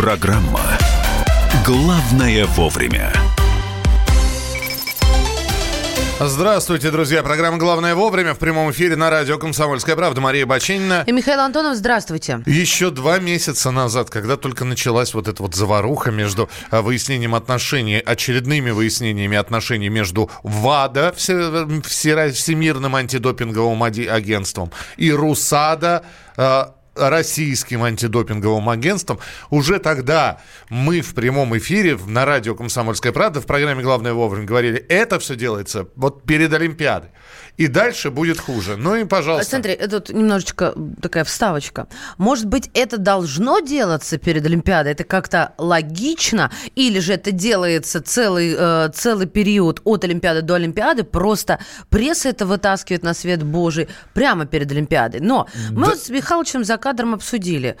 Программа «Главное вовремя». Здравствуйте, друзья. Программа «Главное вовремя» в прямом эфире на радио «Комсомольская правда». Мария Бачинина. И Михаил Антонов, здравствуйте. Еще два месяца назад, когда только началась вот эта вот заваруха между а, выяснением отношений, очередными выяснениями отношений между ВАДА, Всемирным антидопинговым агентством, и РУСАДА, а, российским антидопинговым агентством. Уже тогда мы в прямом эфире на радио «Комсомольская правда» в программе «Главное вовремя» говорили, это все делается вот перед Олимпиадой и дальше будет хуже. Ну и, пожалуйста. Смотри, тут немножечко такая вставочка. Может быть, это должно делаться перед Олимпиадой? Это как-то логично? Или же это делается целый, э, целый период от Олимпиады до Олимпиады? Просто пресса это вытаскивает на свет Божий прямо перед Олимпиадой. Но мы да. вот с Михалычем за кадром обсудили.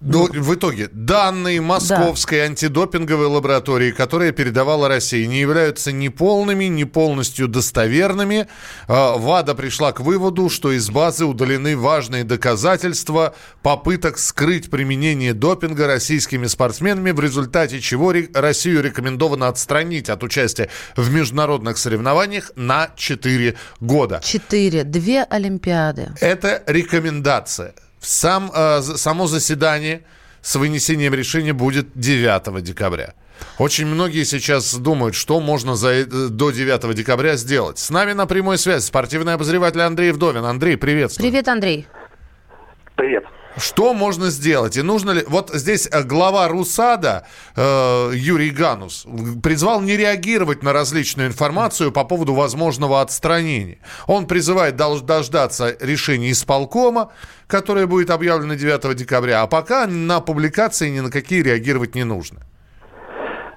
Ну, в итоге данные Московской да. антидопинговой лаборатории, которая передавала России, не являются ни полными, ни полностью достоверными. А, ВАДА пришла к выводу, что из базы удалены важные доказательства попыток скрыть применение допинга российскими спортсменами, в результате чего Россию рекомендовано отстранить от участия в международных соревнованиях на 4 года. 4. Две Олимпиады. Это рекомендация. Сам, э, само заседание с вынесением решения будет 9 декабря. Очень многие сейчас думают, что можно за, э, до 9 декабря сделать. С нами на прямой связи спортивный обозреватель Андрей Вдовин. Андрей, приветствую. Привет, Андрей. Привет. Что можно сделать? И нужно ли... Вот здесь э, глава РУСАДА э, Юрий Ганус призвал не реагировать на различную информацию по поводу возможного отстранения. Он призывает дождаться решения исполкома, которое будет объявлено 9 декабря, а пока на публикации ни на какие реагировать не нужно.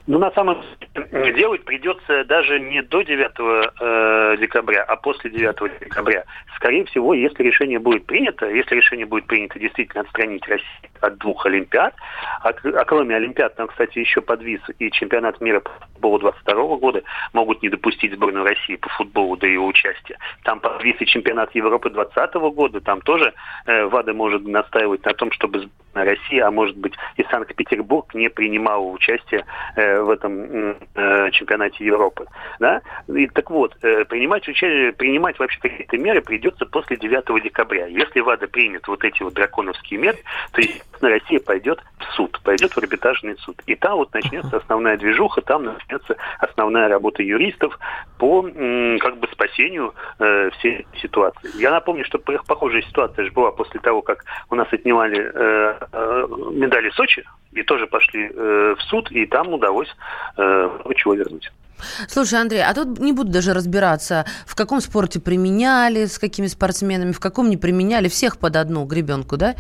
Ну, на самом деле, делать придется даже не до 9 э, декабря, а после 9 декабря. Скорее всего, если решение будет принято, если решение будет принято действительно отстранить Россию от двух Олимпиад, а, а кроме Олимпиад, там, кстати, еще подвис и чемпионат мира по футболу 22 года, могут не допустить сборную России по футболу до его участия. Там подвис и чемпионат Европы 2020 года, там тоже э, ВАДА может настаивать на том, чтобы России, а может быть и Санкт-Петербург не принимала участие э, в этом э, чемпионате Европы. Да? И, так вот, э, принимать, участие, принимать вообще какие-то меры придется после 9 декабря. Если ВАДА примет вот эти вот драконовские меры, то, естественно, Россия пойдет в суд, пойдет в арбитражный суд. И там вот начнется основная движуха, там начнется основная работа юристов по как бы спасению э, всей ситуации. Я напомню, что похожая ситуация же была после того, как у нас отнимали э, э, медали Сочи, и тоже пошли э, в суд, и там удалось э, чего вернуть. Слушай, Андрей, а тут не буду даже разбираться, в каком спорте применяли, с какими спортсменами, в каком не применяли, всех под одну гребенку, да?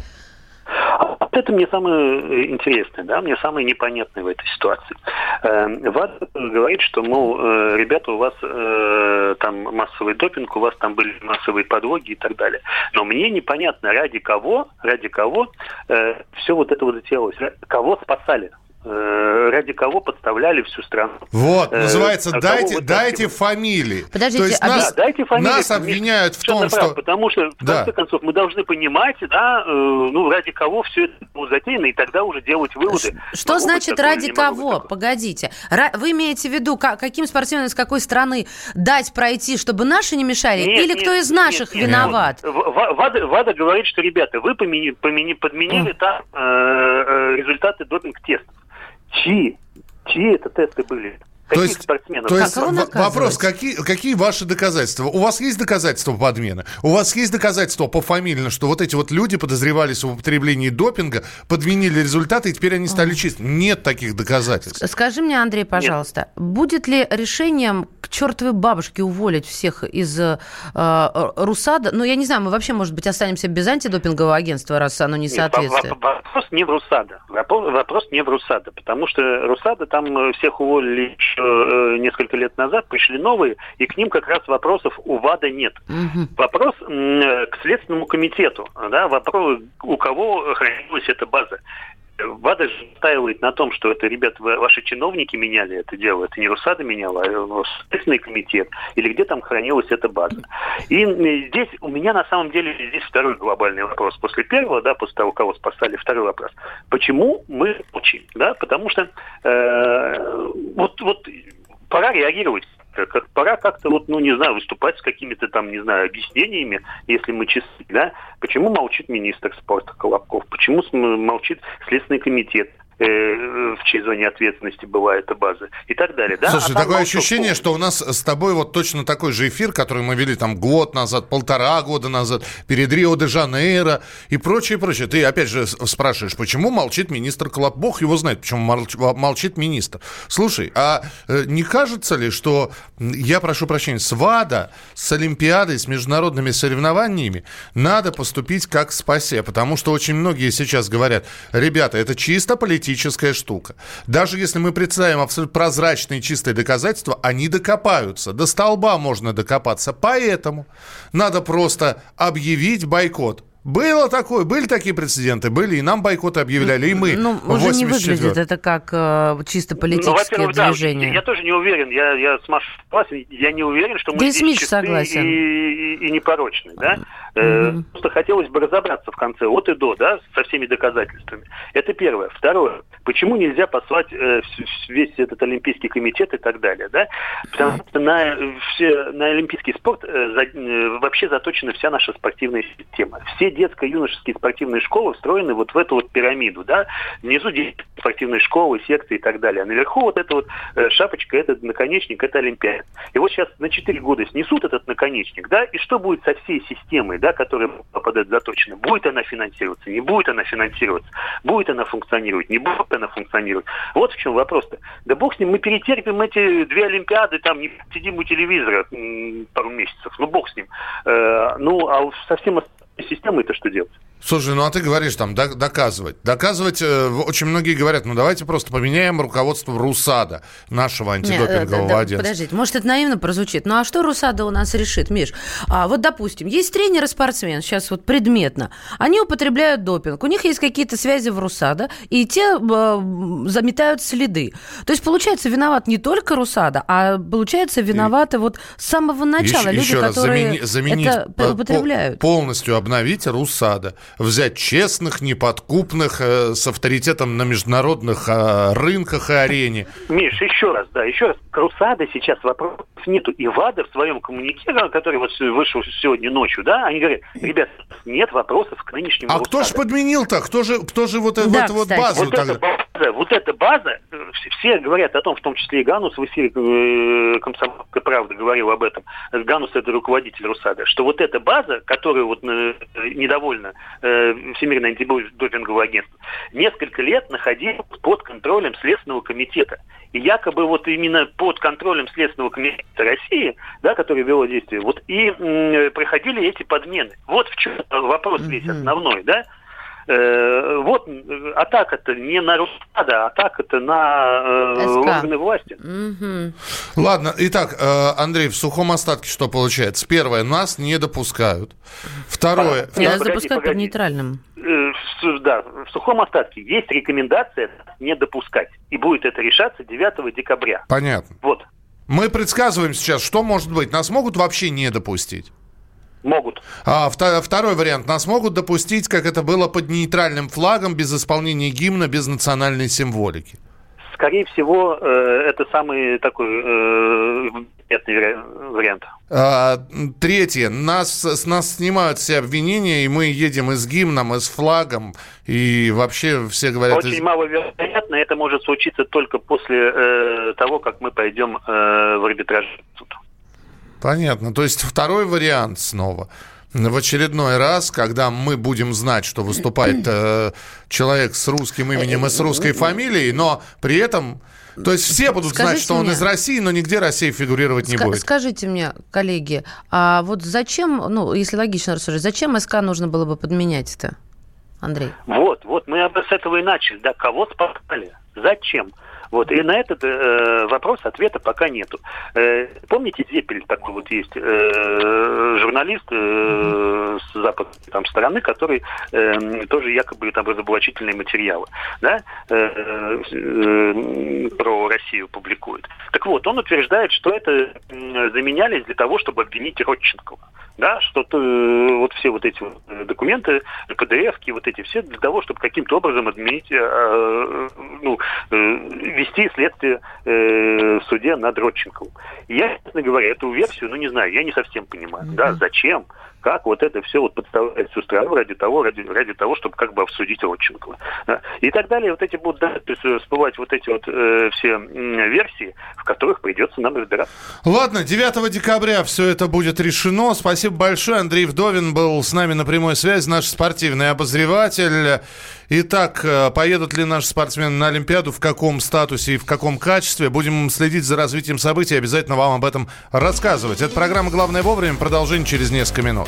Вот это мне самое интересное, да, мне самое непонятное в этой ситуации. Эм, ВАД говорит, что, мол, э, ребята, у вас э, там массовый допинг, у вас там были массовые подлоги и так далее. Но мне непонятно, ради кого, ради кого э, все вот это вот делалось, кого спасали. Э, ради кого подставляли всю страну. Вот, э, называется, а дайте, дайте фамилии. Подождите, То есть нас, да, дайте фамилии, нас обвиняют в том, прав, что... Потому что, в да. конце концов, мы должны понимать, да, э, ну, ради кого все это затеяно, и тогда уже делать выводы. Что могу значит такое, ради кого? Погодите. Вы имеете в виду, каким спортсменам из какой страны дать пройти, чтобы наши не мешали? Нет, Или нет, кто из наших нет, виноват? Нет. Вада, Вада говорит, что, ребята, вы помени, помени, подменили там э, э, результаты допинг-тестов. Чьи? Чьи это тесты были? То есть, спортсменов? То есть вопрос, какие, какие ваши доказательства? У вас есть доказательства подмены? У вас есть доказательства по пофамильно, что вот эти вот люди подозревались в употреблении допинга, подменили результаты, и теперь они стали чистыми? Нет таких доказательств. Скажи мне, Андрей, пожалуйста, Нет. будет ли решением к чертовой бабушке уволить всех из э, РУСАДА? Ну, я не знаю, мы вообще, может быть, останемся без антидопингового агентства, раз оно не соответствует. Нет, вопрос не в РУСАДА. Вопрос не в РУСАДА, потому что РУСАДА там всех уволили еще Э, несколько лет назад, пришли новые, и к ним как раз вопросов у ВАДА нет. Угу. Вопрос к Следственному комитету, да, вопрос, у кого хранилась эта база ВАДА же настаивает на том, что это, ребят, ваши чиновники меняли это дело. Это не РУСАДА меняла, а Следственный комитет. Или где там хранилась эта база. И здесь у меня на самом деле здесь второй глобальный вопрос. После первого, да, после того, кого спасали, второй вопрос. Почему мы учим? Да? Потому что э, вот, вот пора реагировать как пора как-то вот, ну, не знаю, выступать с какими-то там, не знаю, объяснениями, если мы честны, да, почему молчит министр спорта Колобков, почему молчит Следственный комитет, в чьей зоне ответственности была эта база и так далее. Да? Слушай, а такое ощущение, что у нас с тобой вот точно такой же эфир, который мы вели там год назад, полтора года назад, перед Рио-де-Жанейро и прочее, прочее. Ты опять же спрашиваешь, почему молчит министр Колоб? Бог его знает, почему молчит министр. Слушай, а э, не кажется ли, что, я прошу прощения, с ВАДА, с Олимпиадой, с международными соревнованиями надо поступить как с ПАСЕ, потому что очень многие сейчас говорят, ребята, это чисто политически политическая штука. Даже если мы представим абсолютно прозрачные чистые доказательства, они докопаются. До столба можно докопаться. Поэтому надо просто объявить бойкот. Было такое, были такие прецеденты, были, и нам бойкоты объявляли, и мы. Ну, уже не выглядит это как э, чисто ну, политическое ну, движение. Да, я тоже не уверен, я, я с Машей согласен, я не уверен, что мы да здесь Миша согласен. И, и, и непорочны, да? Mm-hmm. Просто хотелось бы разобраться в конце, от и до, да, со всеми доказательствами. Это первое. Второе. Почему нельзя послать э, весь этот Олимпийский комитет и так далее, да? Потому что на, все, на олимпийский спорт э, за, э, вообще заточена вся наша спортивная система. Все детско-юношеские спортивные школы встроены вот в эту вот пирамиду, да? Внизу спортивные школы, секции и так далее. А наверху вот эта вот э, шапочка, этот наконечник, это Олимпиада. И вот сейчас на 4 года снесут этот наконечник, да? И что будет со всей системой, да, которая попадает заточена? Будет она финансироваться, не будет она финансироваться? Будет она функционировать, не будет она функционировать? Вот в чем вопрос-то. Да бог с ним, мы перетерпим эти две Олимпиады, там не сидим у телевизора пару месяцев, ну бог с ним. Э, ну, а совсем системой-то что делать? Слушай, ну а ты говоришь там доказывать. Доказывать, э, очень многие говорят, ну давайте просто поменяем руководство РУСАДА, нашего антидопингового Нет, да, агентства. Подождите, может это наивно прозвучит, ну а что РУСАДА у нас решит, Миш? А, вот, допустим, есть тренер и спортсмен, сейчас вот предметно, они употребляют допинг, у них есть какие-то связи в РУСАДА, и те э, заметают следы. То есть, получается, виноват не только РУСАДА, а получается, виноваты и... вот с самого начала еще, люди, еще которые замени, заменить, это употребляют. Полностью обновить РУСАДА взять честных, неподкупных, э, с авторитетом на международных э, рынках и арене. Миш, еще раз, да, еще раз. Крусада сейчас вопросов нету. И ВАДА в своем коммунике, который вот вышел сегодня ночью, да, они говорят, ребят, нет вопросов к нынешнему А Русада. кто же подменил-то? Кто же, кто же вот, да, эту вот базу? Вот эта база, вот эта база, все говорят о том, в том числе и Ганус в эфире э, «Комсомольской правды» говорил об этом. Ганус – это руководитель Русада. Что вот эта база, которую вот недовольна э, Всемирное антидопинговое агентство, несколько лет находилась под контролем Следственного комитета. И якобы вот именно под контролем Следственного комитета России, да, который вело действие, вот и м, проходили эти подмены. Вот в чем вопрос весь основной, да? Э, вот атака-то не на Русада, атака-то на э, органы власти. Угу. Ладно, итак, э, Андрей, в сухом остатке что получается? Первое, нас не допускают. Второе... А, нас допускают под нейтральным. Э, да, в сухом остатке есть рекомендация не допускать. И будет это решаться 9 декабря. Понятно. Вот. Мы предсказываем сейчас, что может быть. Нас могут вообще не допустить? Могут. А второй вариант. Нас могут допустить, как это было под нейтральным флагом, без исполнения гимна, без национальной символики? Скорее всего, э, это самый такой э, вариант. А, третье. Нас, с нас снимают все обвинения, и мы едем и с гимном, и с флагом, и вообще все говорят... Очень из... маловероятно. Это может случиться только после э, того, как мы пойдем э, в арбитражный суд. Понятно. То есть второй вариант снова. В очередной раз, когда мы будем знать, что выступает э, человек с русским именем и с русской фамилией, но при этом то есть все будут Скажите знать, что он мне, из России, но нигде Россия фигурировать не будет. Скажите мне, коллеги, а вот зачем, ну, если логично рассуждать, зачем СК нужно было бы подменять это, Андрей? Вот, вот, мы с этого и начали. Да, кого спасали? Зачем? Вот. И на этот э, вопрос ответа пока нету. Э, помните, Зеппель такой вот есть, э, журналист э, с западной там стороны, которые э, тоже якобы там разоблачительные материалы, да, э, э, про Россию публикуют. Так вот, он утверждает, что это заменялись для того, чтобы обвинить Родченкова да, что э, вот все вот эти э, документы, pdf вот эти все для того, чтобы каким-то образом отменить, э, э, ну, э, вести следствие э, в суде над Родченковым. Я, честно говоря, эту версию, ну, не знаю, я не совсем понимаю, mm-hmm. да, зачем, как вот это все вот подставляется всю страну ради того, ради, ради того, чтобы как бы обсудить Родченкова. Да. И так далее. Вот эти будут да, есть, всплывать вот эти вот э, все версии, в которых придется нам разбираться. Ладно, 9 декабря все это будет решено. Спасибо большое. Андрей Вдовин был с нами на прямой связи, наш спортивный обозреватель. Итак, э, поедут ли наши спортсмены на Олимпиаду, в каком статусе и в каком качестве? Будем следить за развитием событий и обязательно вам об этом рассказывать. Это программа «Главное вовремя». Продолжение через несколько минут.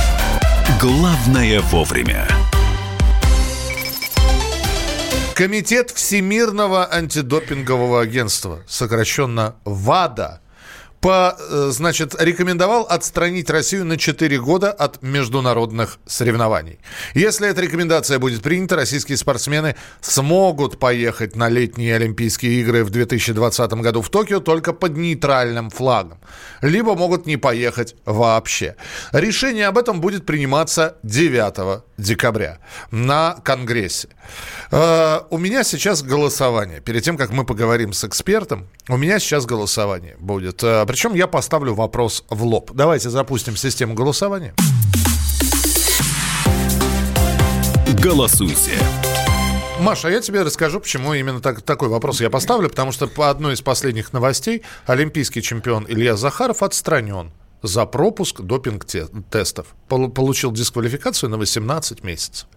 Главное вовремя. Комитет Всемирного антидопингового агентства, сокращенно ВАДА, по, э, значит, рекомендовал отстранить Россию на 4 года от международных соревнований. Если эта рекомендация будет принята, российские спортсмены смогут поехать на летние Олимпийские игры в 2020 году в Токио только под нейтральным флагом. Либо могут не поехать вообще. Решение об этом будет приниматься 9 декабря на Конгрессе. Э, у меня сейчас голосование. Перед тем, как мы поговорим с экспертом, у меня сейчас голосование будет. Причем я поставлю вопрос в лоб. Давайте запустим систему голосования. Голосуйте. Маша, я тебе расскажу, почему именно так, такой вопрос я поставлю, потому что по одной из последних новостей олимпийский чемпион Илья Захаров отстранен за пропуск допинг-тестов. Получил дисквалификацию на 18 месяцев.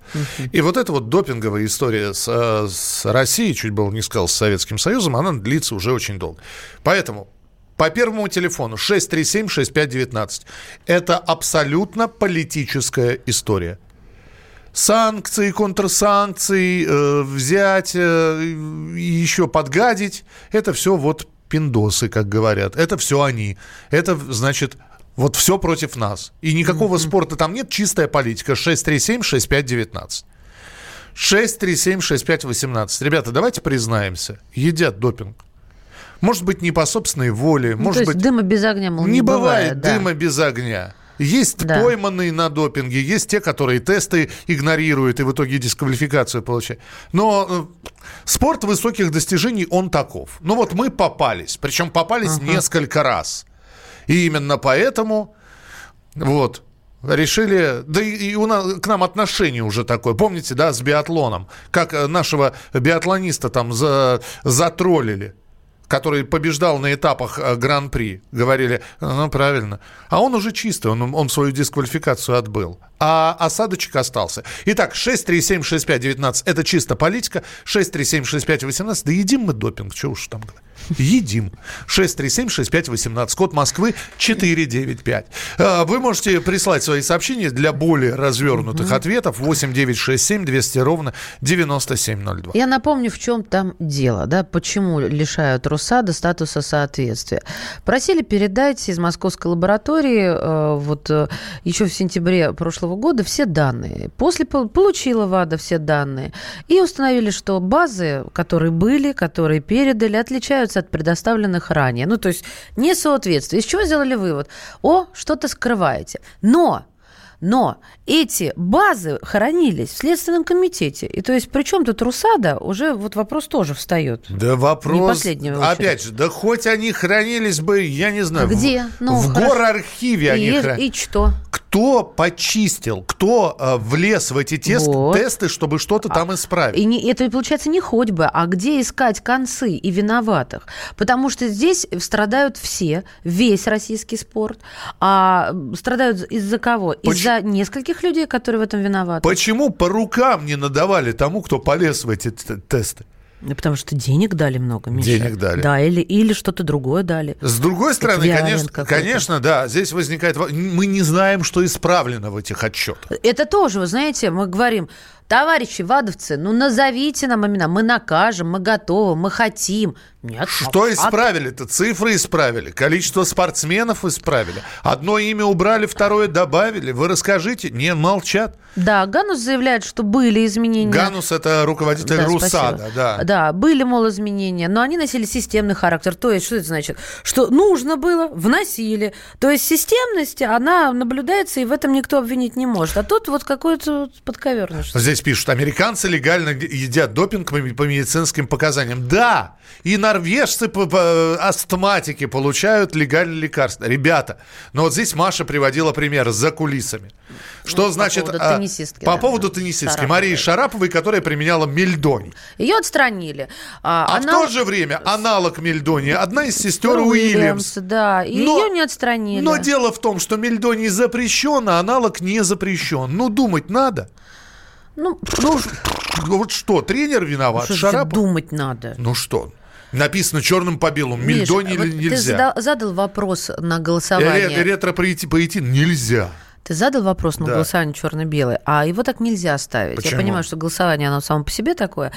И вот эта вот допинговая история с, э, с Россией, чуть было не сказал, с Советским Союзом, она длится уже очень долго. Поэтому по первому телефону 637-6519. Это абсолютно политическая история. Санкции, контрсанкции, э, взять, э, еще подгадить, это все вот пиндосы, как говорят. Это все они. Это, значит, вот все против нас. И никакого mm-hmm. спорта там нет, чистая политика. 637-6519. 637-6518. Ребята, давайте признаемся. Едят допинг. Может быть, не по собственной воле. Ну, может быть, дыма без огня, мол, не, не бывает. бывает да. дыма без огня. Есть да. пойманные на допинге, есть те, которые тесты игнорируют и в итоге дисквалификацию получают. Но э, спорт высоких достижений, он таков. Ну вот мы попались, причем попались uh-huh. несколько раз. И именно поэтому вот решили, да и, и у нас, к нам отношение уже такое, помните, да, с биатлоном, как э, нашего биатлониста там за, затроллили который побеждал на этапах э, Гран-при, говорили, ну, правильно. А он уже чистый, он, он свою дисквалификацию отбыл. А осадочек остался. Итак, 6376519 это чисто политика. 6376518 да едим мы допинг, что уж там говорить. Едим. 637-6518. Код Москвы 495. А, вы можете прислать свои сообщения для более развернутых mm-hmm. ответов. 8 9 6 7 200 ровно 9702. Я напомню, в чем там дело. Да? Почему лишают Росада статуса соответствия. Просили передать из московской лаборатории э, вот э, еще в сентябре прошлого года все данные. После получила ВАДА все данные. И установили, что базы, которые были, которые передали, отличаются от предоставленных ранее. Ну, то есть несоответствие. Из чего сделали вывод? О, что-то скрываете. Но Но эти базы хранились в Следственном комитете. И то есть, при чем тут Русада, уже вот вопрос тоже встает. Да вопрос... Не последнего. Опять же, да хоть они хранились бы, я не знаю... Где? В, Ну, в хорошо. горархиве они И, хранились. и что? Кто почистил, кто э, влез в эти тест- Вот. тесты, чтобы что-то там исправить? И не, это, получается, не хоть бы, а где искать концы и виноватых? Потому что здесь страдают все, весь российский спорт. А страдают из-за кого? Из-за нескольких людей, которые в этом виноваты. Почему по рукам не надавали тому, кто полез в эти тесты? Ну, Потому что денег дали много, Миша. Денег дали. Да, или, или что-то другое дали. С другой стороны, конечно, конечно, да, здесь возникает... во- Мы не знаем, что исправлено в этих отчетах. Это тоже, вы знаете, мы говорим, товарищи вадовцы, ну назовите нам имена, мы накажем, мы готовы, мы хотим. Нет, Что исправили-то? Цифры исправили, количество спортсменов исправили. Одно имя убрали, второе добавили. Вы расскажите. Не, молчат. Да, Ганус заявляет, что были изменения. Ганус – это руководитель Да, РУСАДА, спасибо. да. Да, были, мол, изменения, но они носили системный характер. То есть, что это значит? Что нужно было, вносили. То есть, системность, она наблюдается, и в этом никто обвинить не может. А тут вот подковерное что-то. Здесь пишут, американцы легально едят допинг по медицинским показаниям. Да, и норвежцы, по- по- астматики, получают легальные лекарства. Ребята, но вот здесь Маша приводила пример за кулисами. Что Ну, по значит... поводу а, теннисистки, По да, поводу теннисистки. Шараповой. Марии Шараповой, которая применяла мельдоний. Ее отстранили. А, А в она- то же время аналог мельдония, одна из сестер Уильямс, Уильямс. да, и Но- ее не отстранили. Но дело в том, что мельдоний запрещен, а аналог не запрещен. Ну, думать надо. Ну, Ну, вот что, тренер виноват, что Шарапов? думать надо? Ну что, написано черным по белому, Миш, мельдоний вот или Ты нельзя? задал, задал вопрос на голосование. Ре- Ретро-поэтин нельзя. Ты задал вопрос на Да. голосование черно-белое, а его так нельзя ставить. Почему? Я понимаю, что голосование, оно само по себе такое,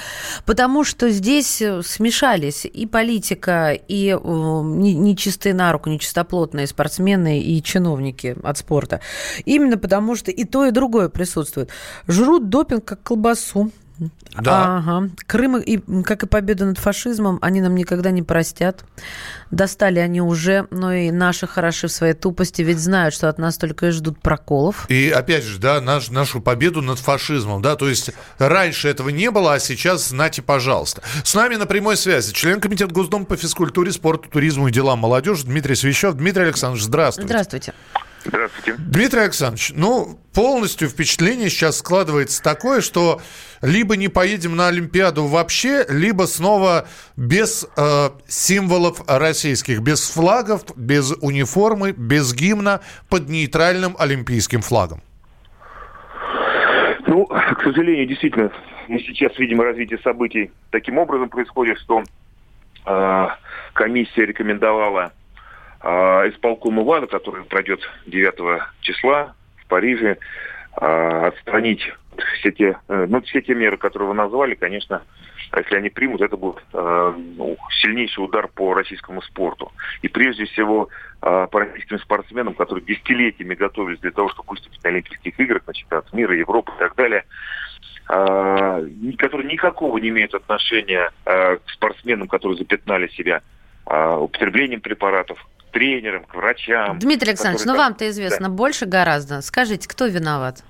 потому что здесь э, смешались и политика, и э, не- нечистые на руку, нечистоплотные спортсмены и чиновники от спорта. Именно потому что и то, и другое присутствует. Жрут допинг, как колбасу. Да. Ага. Крым, и, как и победа над фашизмом, они нам никогда не простят. Достали они уже, но и наши хороши в своей тупости, ведь знают, что от нас только и ждут проколов. И опять же, да, наш, нашу победу над фашизмом, да, то есть раньше этого не было, а сейчас знайте, пожалуйста. С нами на прямой связи член комитета Госдумы по физкультуре, спорту, туризму и делам молодежи Дмитрий Свящев. Дмитрий Александрович, здравствуйте. Здравствуйте. Здравствуйте. Дмитрий Александрович, ну, полностью впечатление сейчас складывается такое, что либо не поедем на Олимпиаду вообще, либо снова без э, символов российских, без флагов, без униформы, без гимна, под нейтральным олимпийским флагом. Ну, к сожалению, действительно, мы сейчас видим развитие событий таким образом происходит, что э, комиссия рекомендовала э, исполкому ВАДА, который пройдет 9 числа в Париже, э, отстранить все те, э, ну, все те меры, которые вы назвали, конечно, если они примут, это будет э, ну, сильнейший удар по российскому спорту. И прежде всего э, по российским спортсменам, которые десятилетиями готовились для того, чтобы выступить на Олимпийских играх, на чемпионат мира, Европы и так далее, которые никакого не имеют отношения э, к спортсменам, которые запятнали себя употреблением препаратов, тренерам, к врачам. Дмитрий Александрович, ну которые там- вам-то известно больше гораздо. Скажите, кто виноват?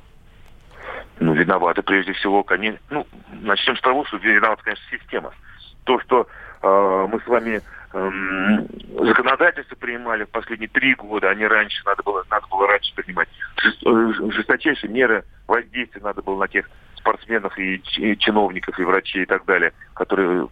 Ну, виноваты прежде всего, конечно. Ну, начнем с того, что виновата, конечно, система. То, что э, мы с вами эм, законодательство принимали в последние три года, а не раньше, надо было, надо было раньше принимать. Э, Жесточайшие меры воздействия надо было на тех спортсменов и, чиновников, и врачей и так далее, которые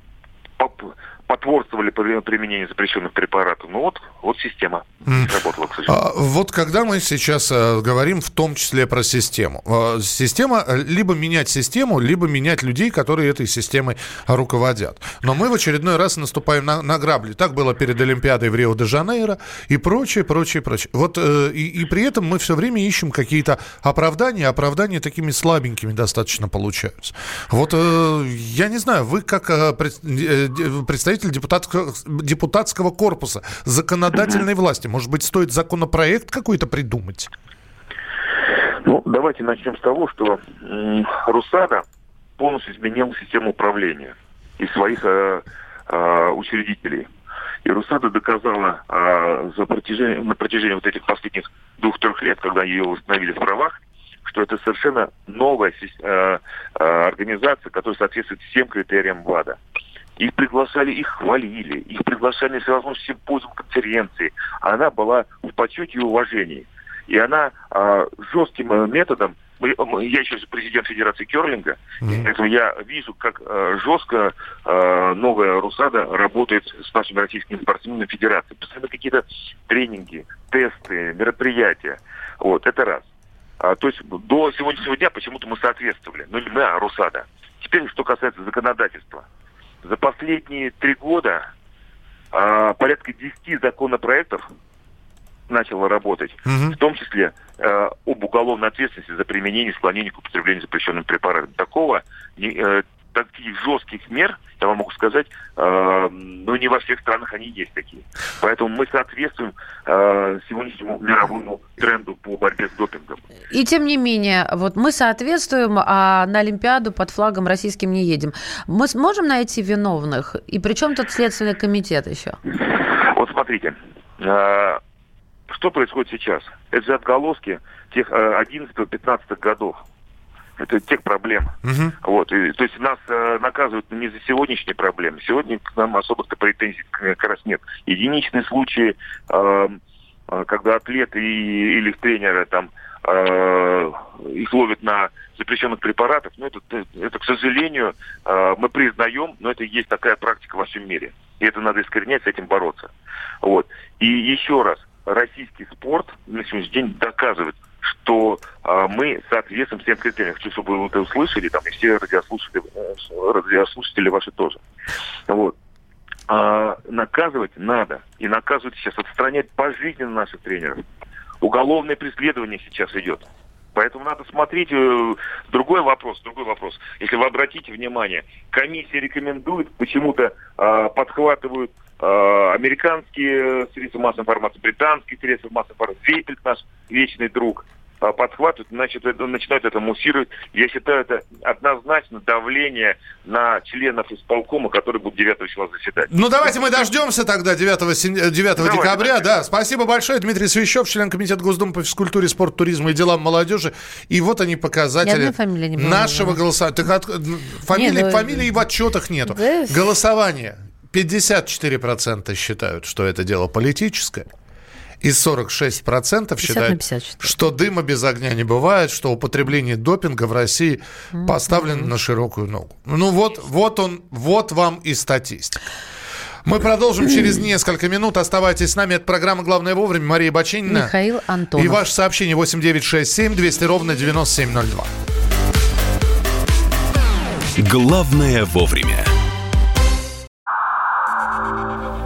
потворствовали при- применению запрещенных препаратов. Ну вот, вот система М. сработала, к сожалению. А, Вот когда мы сейчас э, говорим в том числе про систему. э, Система, э, либо менять систему, либо менять людей, которые этой системой руководят. Но мы в очередной раз наступаем на, на грабли. Так было перед Олимпиадой в Рио-де-Жанейро и прочее, прочее, прочее. Вот э, и, и при этом мы все время ищем какие-то оправдания. Оправдания такими слабенькими достаточно получаются. Вот э, я не знаю, вы как э, пред- де- представитель депутатского, депутатского корпуса, законодательной власти, может быть, стоит законопроект какой-то придумать? Ну, давайте начнем с того, что Русада полностью изменил систему управления и своих э, э, учредителей. И Русада доказала э, за протяжение, на протяжении вот этих последних двух-трех лет, когда ее восстановили в правах, что это совершенно новая э, э, организация, которая соответствует всем критериям ВАДА. Их приглашали, их хвалили, их приглашали на всевозможные симпозиум, конференции. Она была в почете и уважении. И она э, жестким э, методом я еще президент Федерации Керлинга, mm-hmm. поэтому я вижу, как э, жестко э, новая Русада работает с нашими российскими спортсменами Федерации. Постоянно какие-то тренинги, тесты, мероприятия. Вот, это раз. А, то есть до сегодняшнего дня почему-то мы соответствовали. Ну, не мы, а Русада. Теперь, что касается законодательства. За последние три года а, порядка 10 законопроектов начало работать, угу. в том числе э, об уголовной ответственности за применение, склонение к употреблению запрещенных препаратов. Такого, не, э, таких жестких мер, я вам могу сказать, э, ну не во всех странах они есть такие. Поэтому мы соответствуем э, сегодняшнему мировому тренду по борьбе с допингом. И тем не менее, вот мы соответствуем, а на Олимпиаду под флагом российским не едем. Мы сможем найти виновных? И при чем тут Следственный комитет еще? Вот смотрите, э, что происходит сейчас? Это же отголоски тех 11-15 э, годов. Это тех проблем. Угу. Вот. И, то есть нас э, наказывают не за сегодняшние проблемы. Сегодня к нам особых-то претензий как раз нет. Единичные случаи, э, э, когда атлеты и, или тренеры там э, их ловят на запрещенных препаратах, ну это, это, к сожалению, э, мы признаем, но это есть такая практика во всем мире. И это надо искоренять, с этим бороться. Вот. И еще раз, российский спорт на сегодняшний день доказывает, что а, мы соответствуем всем критериям. Хочу, чтобы вы это услышали, там, и все радиослушатели, э, радиослушатели ваши тоже. Вот. А, наказывать надо. И наказывать сейчас, отстранять пожизненно наших тренеров. Уголовное преследование сейчас идет. Поэтому надо смотреть. Э, другой вопрос, другой вопрос. Если вы обратите внимание, комиссия рекомендует, почему-то э, подхватывают Э, американские средства массовой информации, британские средства массовой информации, Вейпельт наш вечный друг, э, подхватывают, значит, это, начинают это муссировать. Я считаю, это однозначно давление на членов исполкома, которые будут 9 числа заседать. Ну, давайте мы дождемся тогда 9, 9 Давай, декабря. Да, спасибо большое. Дмитрий Свящев, член Комитета Госдумы по физкультуре, спорту, туризму и делам молодежи. И вот они показатели нашего голосования. Фамилии, ну, фамилии в отчетах нету. Голосование 54% считают, что это дело политическое. И 46% считают, что дыма без огня не бывает, что употребление допинга в России mm-hmm. поставлено на широкую ногу. Ну вот, вот он, вот вам и статистика. Мы продолжим через несколько минут. Оставайтесь с нами. Это программа «Главное вовремя». Мария Бачинина. Михаил Антонов. И ваше сообщение 8967 200 ровно 9702. Главное вовремя.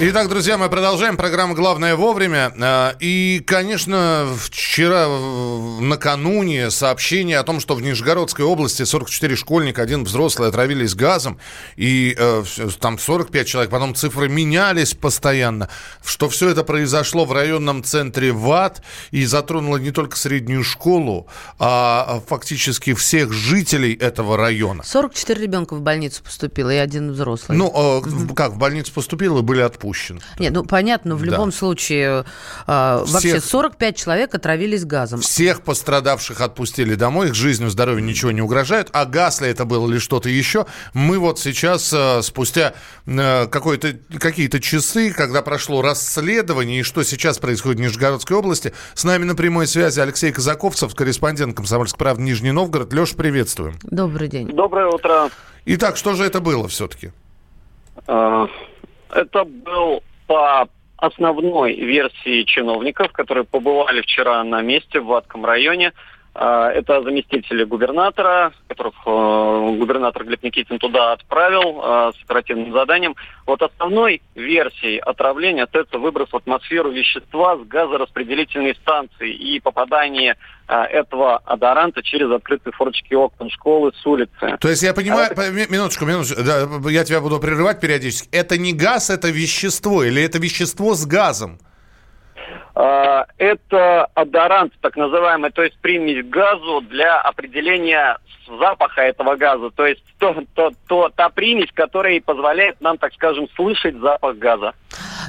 Итак, друзья, мы продолжаем программу «Главное вовремя». А, и, конечно, вчера, накануне, сообщение о том, что в Нижегородской области 44 школьника, один взрослый отравились газом, и э, там 45 человек, потом цифры менялись постоянно, что все это произошло в районном центре ВАД и затронуло не только среднюю школу, а фактически всех жителей этого района. 44 ребенка в больницу поступило и один взрослый. Ну, э, как, в больницу поступило были отпущены запущен. Нет, ну понятно, но в любом да. случае э, Всех... вообще 45 человек отравились газом. Всех пострадавших отпустили домой, их жизнью, здоровью ничего не угрожает. А газ ли это было или что-то еще, мы вот сейчас, э, спустя э, какие-то часы, когда прошло расследование, и что сейчас происходит в Нижегородской области, с нами на прямой связи Алексей Казаковцев, корреспондент «Комсомольской правды» Нижний Новгород. Леша, приветствуем. Добрый день. Доброе утро. Итак, что же это было все-таки? Это был по основной версии чиновников, которые побывали вчера на месте в Ватском районе. А, это заместители губернатора, которых э, губернатор Глеб Никитин туда отправил э, с оперативным заданием. Вот основной версией отравления это выброс в атмосферу вещества с газораспределительной станции и попадание э, этого адоранта через открытые форточки окон школы с улицы. То есть я понимаю, а минуточку, минуточку, да, я тебя буду прерывать периодически. Это не газ, это вещество или это вещество с газом? А, это адорант, так называемый, то есть примесь газу для определения запаха этого газа. То есть то, то, то, та примесь, которая позволяет нам, так скажем, слышать запах газа.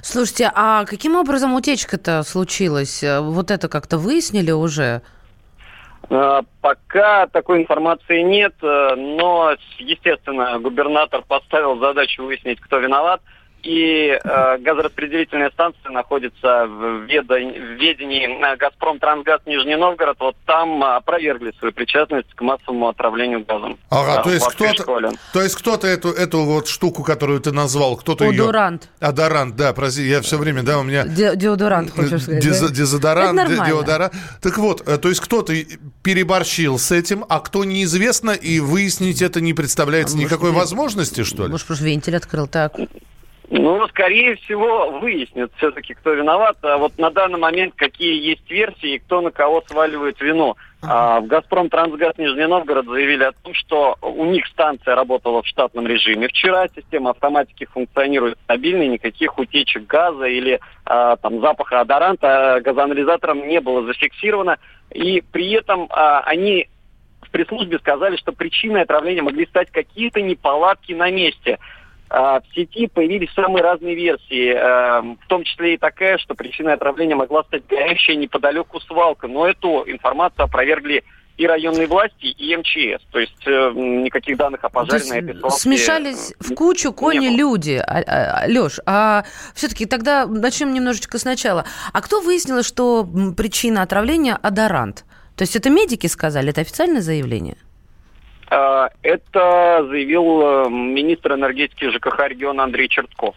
Слушайте, а каким образом утечка-то случилась? Вот это как-то выяснили уже? А, пока такой информации нет, э, но, естественно, губернатор поставил задачу выяснить, кто виноват и э, газораспределительная станция находится в, ведо, в ведении э, «Газпром Трансгаз Нижний Новгород». Вот там э, опровергли свою причастность к массовому отравлению газом. Ага, да, то, есть кто-то, то есть кто-то эту, эту вот штуку, которую ты назвал, кто-то ее... Одорант. Одорант, да, прости, я все время, да, у меня... Де деодорант, хочешь сказать, Дез, да? Дезодорант, деодорант. Так вот, э, то есть кто-то переборщил с этим, а кто неизвестно, и выяснить это не представляется а никакой может, возможности, что ли? Может, просто вентиль открыл, так... Ну, скорее всего, выяснят все-таки, кто виноват. А вот на данный момент какие есть версии и кто на кого сваливает вину. А в «Газпром Трансгаз Нижний Новгород» заявили о том, что у них станция работала в штатном режиме. Вчера система автоматики функционирует стабильно, никаких утечек газа или а, там запаха адоранта газоанализатором не было зафиксировано. И при этом а, они в пресс-службе сказали, что причиной отравления могли стать какие-то неполадки на месте – в сети появились самые разные версии, эм, в том числе и такая, что причиной отравления могла стать горящая неподалеку свалка. Но эту информацию опровергли и районные власти, и МЧС. То есть э, никаких данных о пожаре на этой свалке Смешались в кучу кони-люди. А, а, Леш, а все-таки тогда начнем немножечко сначала. А кто выяснил, что причина отравления – адорант? То есть это медики сказали, это официальное заявление? А, это заявил э, министр энергетики ЖКХ региона Андрей Чертков.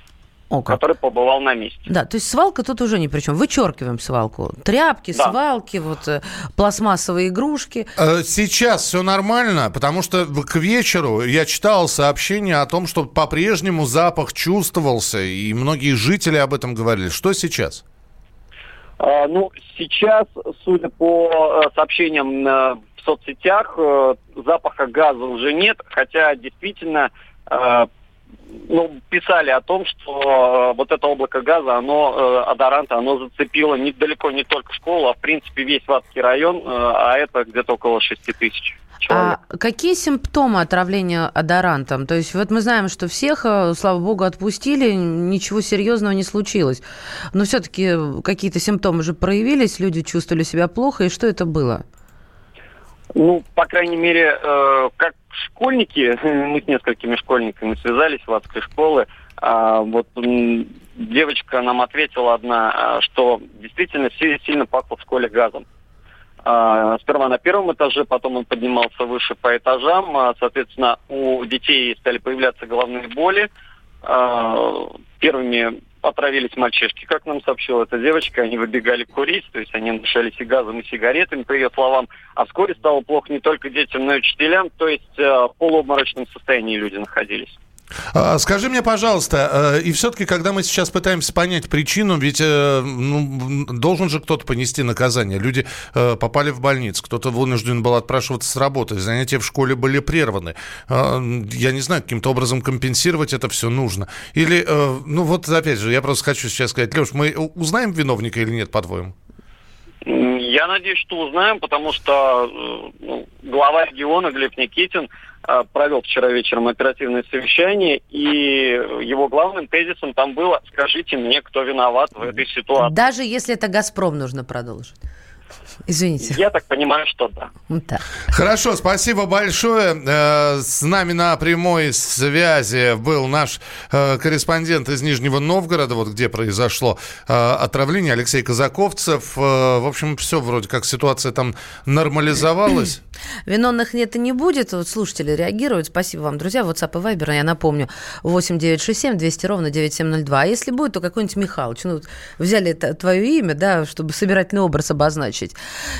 О, как. который побывал на месте. Да, то есть свалка тут уже ни при чем. Вычеркиваем свалку. Тряпки, да. свалки, вот э, пластмассовые игрушки. Э, сейчас все нормально, потому что к вечеру я читал сообщение о том, что по-прежнему запах чувствовался, и многие жители об этом говорили. Что сейчас? А, ну, сейчас, судя по сообщениям соцсетях э, запаха газа уже нет, хотя действительно э, ну, писали о том, что э, вот это облако газа, оно, адоранта, оно зацепило недалеко не только школу, а в принципе весь Ватский район, а это где-то около 6 тысяч. А какие симптомы отравления адорантом? То есть вот мы знаем, что всех, слава богу, отпустили, ничего серьезного не случилось. Но все-таки какие-то симптомы же проявились, люди чувствовали себя плохо, и что это было? Ну, по крайней мере, э, как школьники, мы с несколькими школьниками связались в адской школы, а, вот девочка нам ответила одна, а, что действительно сильно пахло в школе газом. А, сперва на первом этаже, потом он поднимался выше по этажам. Соответственно, у детей стали появляться головные боли. Первыми отравились мальчишки, как нам сообщила эта девочка. Они выбегали курить, то есть они дышались и газом, и сигаретами, по ее словам. А вскоре стало плохо не только детям, но и учителям, то есть э, в полуобморочном состоянии люди находились. А, скажи мне, пожалуйста, э, и все-таки, когда мы сейчас пытаемся понять причину, ведь э, ну, должен же кто-то понести наказание. Люди э, попали в больницу, кто-то вынужден был отпрашиваться с работы, занятия в школе были прерваны. Я не знаю, каким-то образом компенсировать это все нужно. Или, ну вот опять же, я просто хочу сейчас сказать, Леш, мы узнаем виновника или нет, по-твоему? Я надеюсь, что узнаем, потому что ну, глава региона Глеб Никитин а, провел вчера вечером оперативное совещание, и его главным тезисом там было «скажите мне, кто виноват в этой ситуации». Даже если это «Газпром» нужно продолжить. Извините. Я так понимаю, что да. Да. Хорошо, спасибо большое. Э, С нами на прямой связи был наш э, корреспондент из Нижнего Новгорода, вот где произошло э, отравление, Алексей Казаковцев. В общем, все вроде как ситуация там нормализовалась. Виновных нет и не будет. Вот слушатели реагируют. Спасибо вам, друзья. WhatsApp и Viber, я напомню, 8 967 200 ровно 9702. А если будет, то какой-нибудь Михалыч. Ну, взяли это твое имя, да, чтобы собирательный образ обозначить.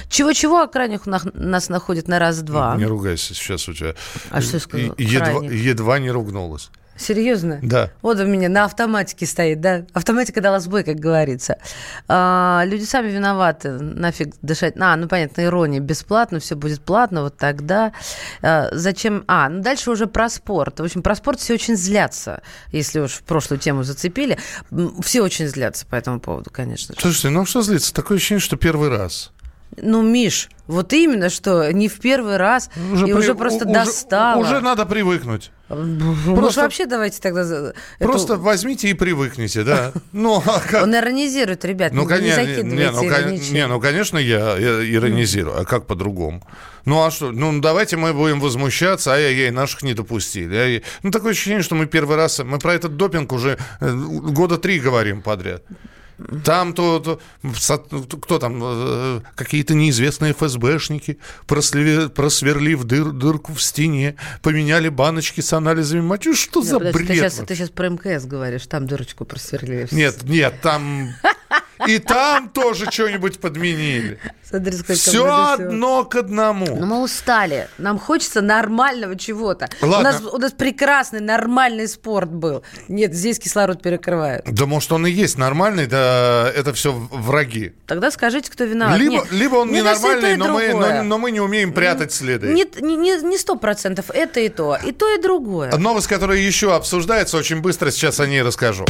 Чего-чего, а крайних на- нас находит на раз-два. Не ругайся сейчас у тебя. А что я сказала? Едва, едва не ругнулась. Серьезно? Да. Вот у меня на автоматике стоит, да? Автоматика дала сбой, как говорится. А, люди сами виноваты. Нафиг дышать. А, ну понятно, ирония. Бесплатно, все будет платно, вот тогда. А, зачем? А, ну дальше уже про спорт. В общем, про спорт все очень злятся, если уж в прошлую тему зацепили. Все очень злятся по этому поводу, конечно. Слушайте, ну что злиться? Такое ощущение, что первый раз. Ну, Миш, вот именно, что не в первый раз, и при- уже просто у- достало. Уже надо привыкнуть. Может, Просто- вообще давайте тогда... Просто эту- возьмите и привыкните, да. Ну, а как? Он иронизирует, ребят, Ну, не конечно, не, закидывайте ну, кон- ироничным. не, ну, конечно, я иронизирую. А как по-другому? Ну, а что? Ну, давайте мы будем возмущаться, ай-яй-яй, наших не допустили. Ай-яй. Ну, такое ощущение, что мы первый раз... Мы про этот допинг уже э, года три говорим подряд. Там то, то- кто там, э, какие-то неизвестные ФСБшники, прослеви- просверлив дыр- дырку в стене, поменяли баночки с анализами мочи. Что Не, за подожди, бред? Ты сейчас, ты сейчас про МКС говоришь, там дырочку просверлили. Нет, нет, там... И там тоже что-нибудь подменили. Смотри, Все одно к одному. Ну, мы устали. Нам хочется нормального чего-то. Ладно. У нас, у нас прекрасный, нормальный спорт был. Нет, здесь кислород перекрывают. Да может он и есть нормальный, да это все враги. Тогда скажите, кто виноват. Либо, Нет, либо он мне ненормальный, но мы, но, но мы не умеем прятать следы. Не- Не не- не сто процентов это и то. И то, и другое. Новость, которая еще обсуждается, очень быстро сейчас о ней расскажу.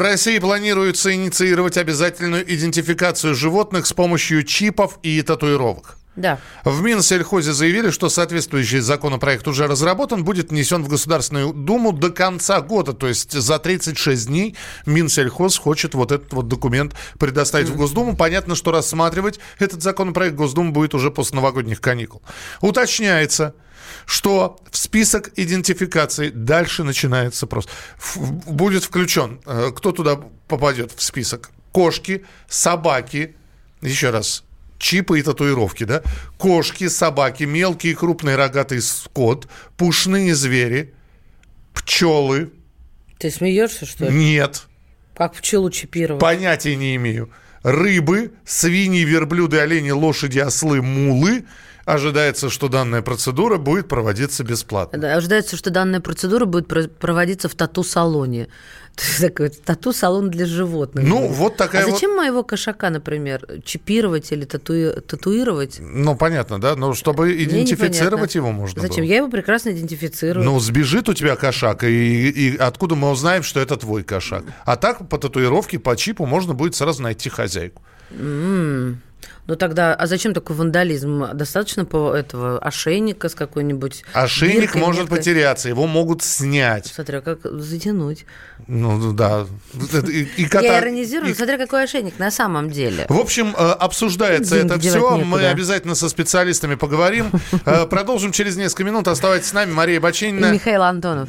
В России планируется инициировать обязательную идентификацию животных с помощью чипов и татуировок. Да. В Минсельхозе заявили, что соответствующий законопроект уже разработан, будет внесен в Государственную Думу до конца года. То есть за 36 дней Минсельхоз хочет вот этот вот документ предоставить в Госдуму. Понятно, что рассматривать этот законопроект Госдума будет уже после новогодних каникул. Уточняется, что в список идентификации дальше начинается просто. Будет включен, э, кто туда попадет в список? Кошки, собаки, еще раз, чипы и татуировки, да? Кошки, собаки, мелкий и крупный рогатый скот, пушные звери, пчелы. Ты смеешься, что ли? Нет, Как пчелу чипировать? понятия не имею. Рыбы, свиньи, верблюды, олени, лошади, ослы, мулы. Ожидается, что данная процедура будет проводиться бесплатно. Да, Ожидается, что данная процедура будет про- проводиться в тату-салоне. Такой тату-салон для животных. Ну, вот такая А вот- зачем моего кошака, например, чипировать или татуи- татуировать? Ну, понятно, да? Но чтобы идентифицировать его можно Зачем? было. Я его прекрасно идентифицирую. Ну, сбежит у тебя кошак, и, и откуда мы узнаем, что это твой кошак? А так по татуировке, по чипу можно будет сразу найти хозяйку. М. Ну тогда, а зачем такой вандализм? Достаточно по этого ошейника с какой-нибудь... Ошейник биркой может меткой? потеряться, его могут снять. Смотря как затянуть. Ну, да. И, и кота- Я иронизирую, и- смотря какой ошейник на самом деле. В общем, э, обсуждается Деньги это все. некуда. Мы обязательно со специалистами поговорим. Э, Продолжим через несколько минут. Оставайтесь с нами. Мария И Баченина. Михаил Антонов.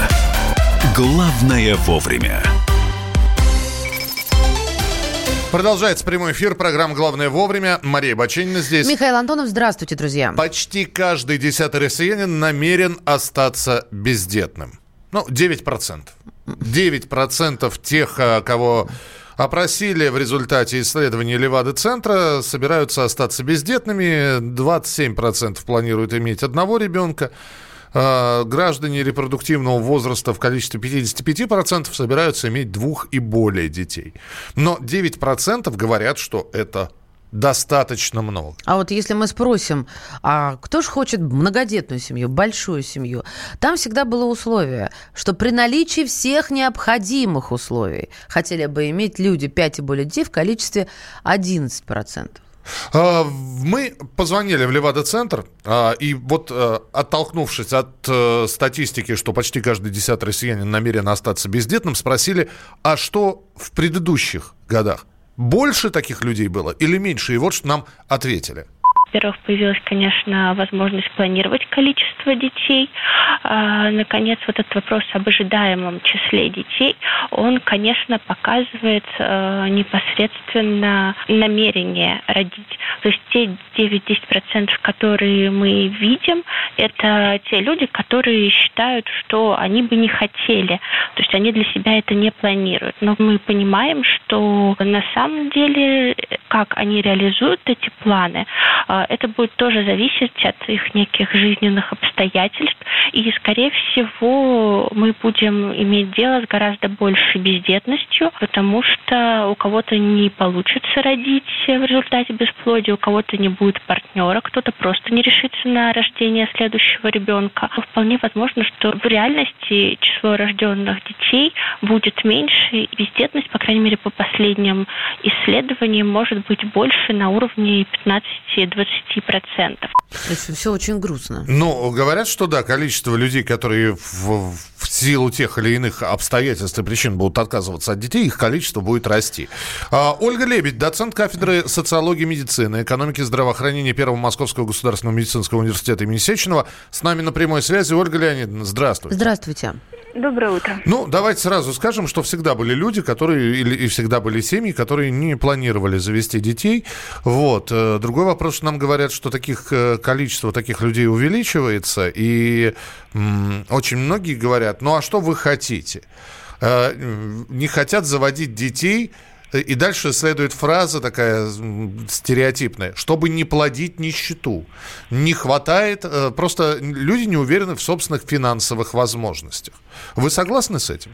«Главное вовремя». Продолжается прямой эфир. Программа «Главное вовремя». Мария Баченина здесь. Михаил Антонов, здравствуйте, друзья. Почти каждый десятый россиянин намерен остаться бездетным. Ну, 9%. 9% тех, а, кого опросили в результате исследования Левады-центра, собираются остаться бездетными. 27% планируют иметь одного ребенка. Э, граждане репродуктивного возраста в количестве 55% собираются иметь двух и более детей. Но 9% говорят, что это достаточно много. А вот если мы спросим, а кто же хочет многодетную семью, большую семью, там всегда было условие, что при наличии всех необходимых условий хотели бы иметь люди 5 и более детей в количестве 11%. А, мы позвонили в Левада-центр, а, и вот э, оттолкнувшись от э, статистики, что почти каждый десятый россиянин намерен остаться бездетным, спросили, а что в предыдущих годах? Больше таких людей было или меньше? И вот что нам ответили. Во-первых, появилась, конечно, возможность планировать количество детей. А, наконец, вот этот вопрос об ожидаемом числе детей, он, конечно, показывает э, непосредственно намерение родить. То есть те 9-10%, которые мы видим, это те люди, которые считают, что они бы не хотели. То есть они для себя это не планируют. Но мы понимаем, что на самом деле, как они реализуют эти планы, э, это будет тоже зависеть от их неких жизненных обстоятельств. И, скорее всего, мы будем иметь дело с гораздо большей бездетностью, потому что у кого-то не получится родить в результате бесплодия, у кого-то не будет партнера, кто-то просто не решится на рождение следующего ребенка. Вполне возможно, что в реальности число рожденных детей будет меньше, и бездетность, по крайней мере, по последним исследованиям, может быть больше на уровне 15-20 20%. Все очень грустно. Ну, говорят, что да, количество людей, которые в, в силу тех или иных обстоятельств и причин будут отказываться от детей, их количество будет расти. А, Ольга Лебедь, доцент кафедры социологии медицины, экономики здравоохранения Первого Московского государственного медицинского университета имени Сеченова, с нами на прямой связи. Ольга Леонидовна, здравствуйте. Здравствуйте. Доброе утро. Ну, давайте сразу скажем, что всегда были люди, которые, или и всегда были семьи, которые не планировали завести детей. Вот. Э, другой вопрос, что нам говорят, что таких э, количество таких людей увеличивается, и м, очень многие говорят, ну а что вы хотите? Э, не хотят заводить детей, и дальше следует фраза такая стереотипная, чтобы не плодить нищету. Не хватает, э, просто люди не уверены в собственных финансовых возможностях. Вы согласны с этим?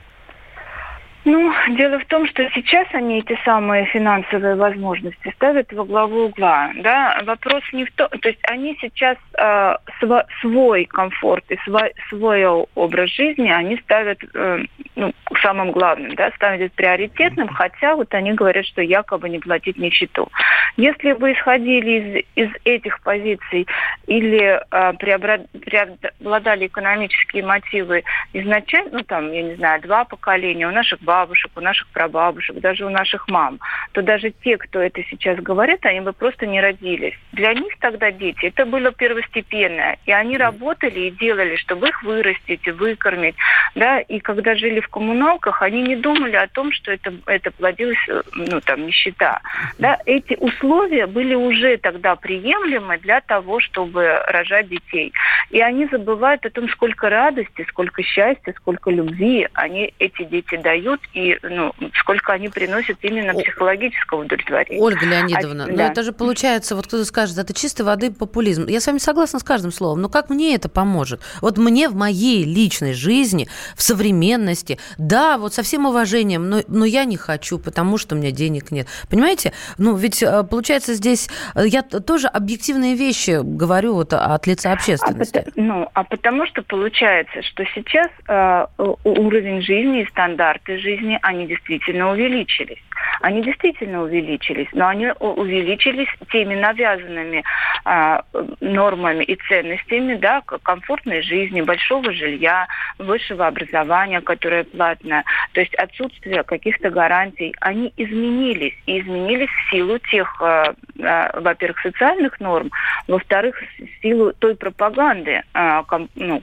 Ну, дело в том, что сейчас они эти самые финансовые возможности ставят во главу угла. Да? Вопрос не в том, то есть они сейчас э, св- свой комфорт и свой, свой образ жизни они ставят э, ну, самым главным, да, ставят приоритетным, хотя вот они говорят, что якобы не платить нищету. Если бы исходили из, из этих позиций или э, преобладали экономические мотивы изначально, ну там, я не знаю, два поколения, у наших бабушек, бабушек, у наших прабабушек, даже у наших мам, то даже те, кто это сейчас говорит, они бы просто не родились. Для них тогда дети, это было первостепенное. И они работали и делали, чтобы их вырастить, выкормить. Да? И когда жили в коммуналках, они не думали о том, что это, это плодилось, э, ну, там, нищета. Да? Эти условия были уже тогда приемлемы для того, чтобы рожать детей. И они забывают о том, сколько радости, сколько счастья, сколько любви они, эти дети дают и ну, сколько они приносят именно психологического удовлетворения. Ольга Леонидовна, а, ну да. это же получается, вот кто-то скажет, это чистой воды популизм. Я с вами согласна с каждым словом, но как мне это поможет? Вот мне в моей личной жизни, в современности, да, вот со всем уважением, но, но я не хочу, потому что у меня денег нет. Понимаете? Ну, ведь э, получается здесь, э, я тоже объективные вещи говорю вот от лица общественности. А, ну, а потому что получается, что сейчас э, уровень жизни и стандарты жизни жизни, они действительно увеличились. Они действительно увеличились, но они увеличились теми навязанными а, нормами и ценностями, да, комфортной жизни, большого жилья, высшего образования, которое платное. То есть отсутствие каких-то гарантий, они изменились. И изменились в силу тех, а, а, во-первых, социальных норм, во-вторых, в силу той пропаганды, а, ком, ну,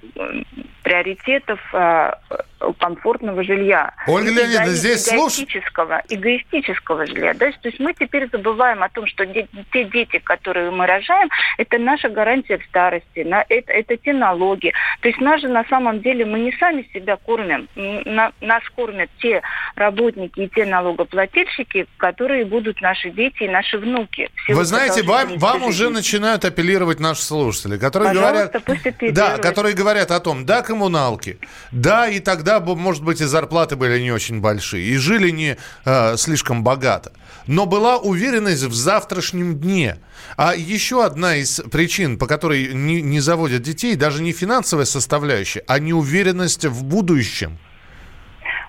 приоритетов а, комфортного жилья. Ольга Леонидовна, здесь эгоистического, эгоистического физического взгляда. То есть мы теперь забываем о том, что те дети, которые мы рожаем, это наша гарантия в старости, на, это, это те налоги. То есть нас же на самом деле мы не сами себя кормим, на, нас кормят те работники и те налогоплательщики, которые будут наши дети и наши внуки. Вы знаете, вам, вам уже начинают апеллировать наши слушатели, которые Пожалуйста, говорят, да, которые говорят о том, да, коммуналки, да, и тогда, может быть, и зарплаты были не очень большие, и жили не э, слишком богато. Но была уверенность в завтрашнем дне. А еще одна из причин, по которой не, не заводят детей, даже не финансовая составляющая, а неуверенность в будущем.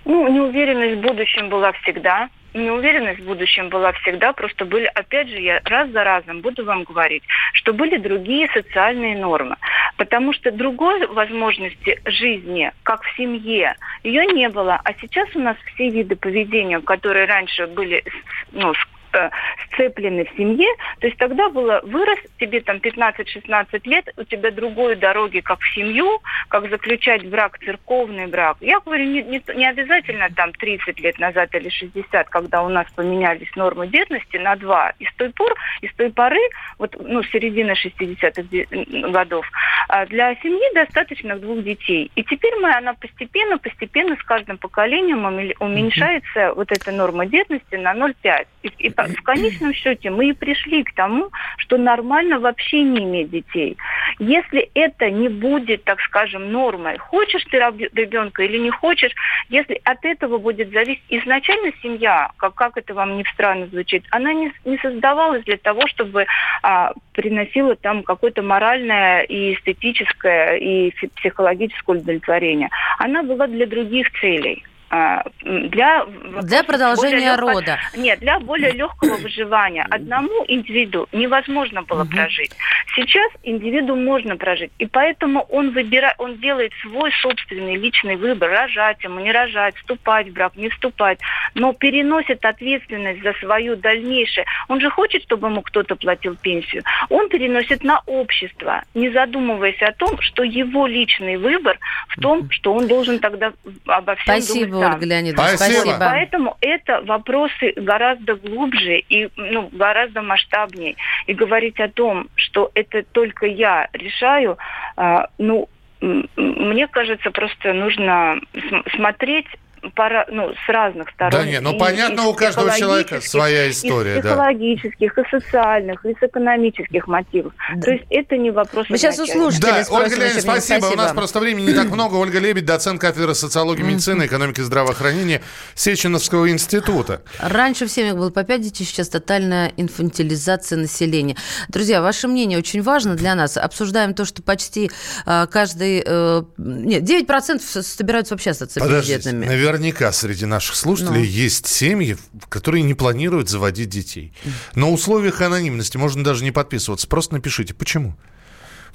Ну, неуверенность в будущем была всегда неуверенность в будущем была всегда, просто были, опять же, я раз за разом буду вам говорить, что были другие социальные нормы. Потому что другой возможности жизни, как в семье, ее не было. А сейчас у нас все виды поведения, которые раньше были ну, э, сцеплены в семье, то есть тогда было вырос, тебе там 15-16 лет, у тебя другой дороги, как в семью, как заключать брак, церковный брак. Я говорю, не, не, не обязательно там 30 лет назад или 60, когда у нас поменялись нормы бедности на два. И с той пор, и с той поры, вот, ну, середины 60-х годов, а для семьи достаточно двух детей. И теперь мы, она постепенно, постепенно с каждым поколением уменьшается mm-hmm. вот эта норма бедности на 0,5. И, и в конечном счете мы и пришли к тому, что нормально вообще не иметь детей. Если это не будет, так скажем, нормой, хочешь ты ребенка или не хочешь, если от этого будет зависеть изначально семья, как, как это вам не странно звучит, она не, не создавалась для того, чтобы а, приносила там какое-то моральное и эстетическое и психологическое удовлетворение. Она была для других целей. А, для, для продолжения легкого, рода. Нет, для более легкого выживания. Одному индивиду невозможно было угу. прожить. Сейчас индивиду можно прожить. И поэтому он выбирает, он делает свой собственный личный выбор, рожать ему, не рожать, вступать в брак, не вступать, но переносит ответственность за свою дальнейшее. Он же хочет, чтобы ему кто-то платил пенсию. Он переносит на общество, не задумываясь о том, что его личный выбор в том, что он должен тогда обо всем Спасибо, думать Ольга Леонидовна. Спасибо. Спасибо. Поэтому это вопросы гораздо глубже и ну, гораздо масштабнее. И говорить о том, что это только я решаю, а, ну, мне кажется, просто нужно смотреть пора, ну, с разных сторон. Да нет, ну и, понятно, и у каждого человека своя история. И психологических, да. и социальных, и с экономических мотивов. Да. То есть это не вопрос Мы сейчас услышим. Да, Ольга Леонидовна, спасибо. спасибо. У нас просто времени не так много. Ольга Лебедь, доцент кафедры социологии, медицины, экономики и здравоохранения Сеченовского института. Раньше в семьях было по 5 детей, сейчас тотальная инфантилизация населения. Друзья, ваше мнение очень важно для нас. Обсуждаем то, что почти э, каждый... Э, нет, 9% собираются вообще остаться бездетными. наверное, наверняка среди наших слушателей ну. есть семьи, которые не планируют заводить детей. На условиях анонимности можно даже не подписываться. Просто напишите, почему.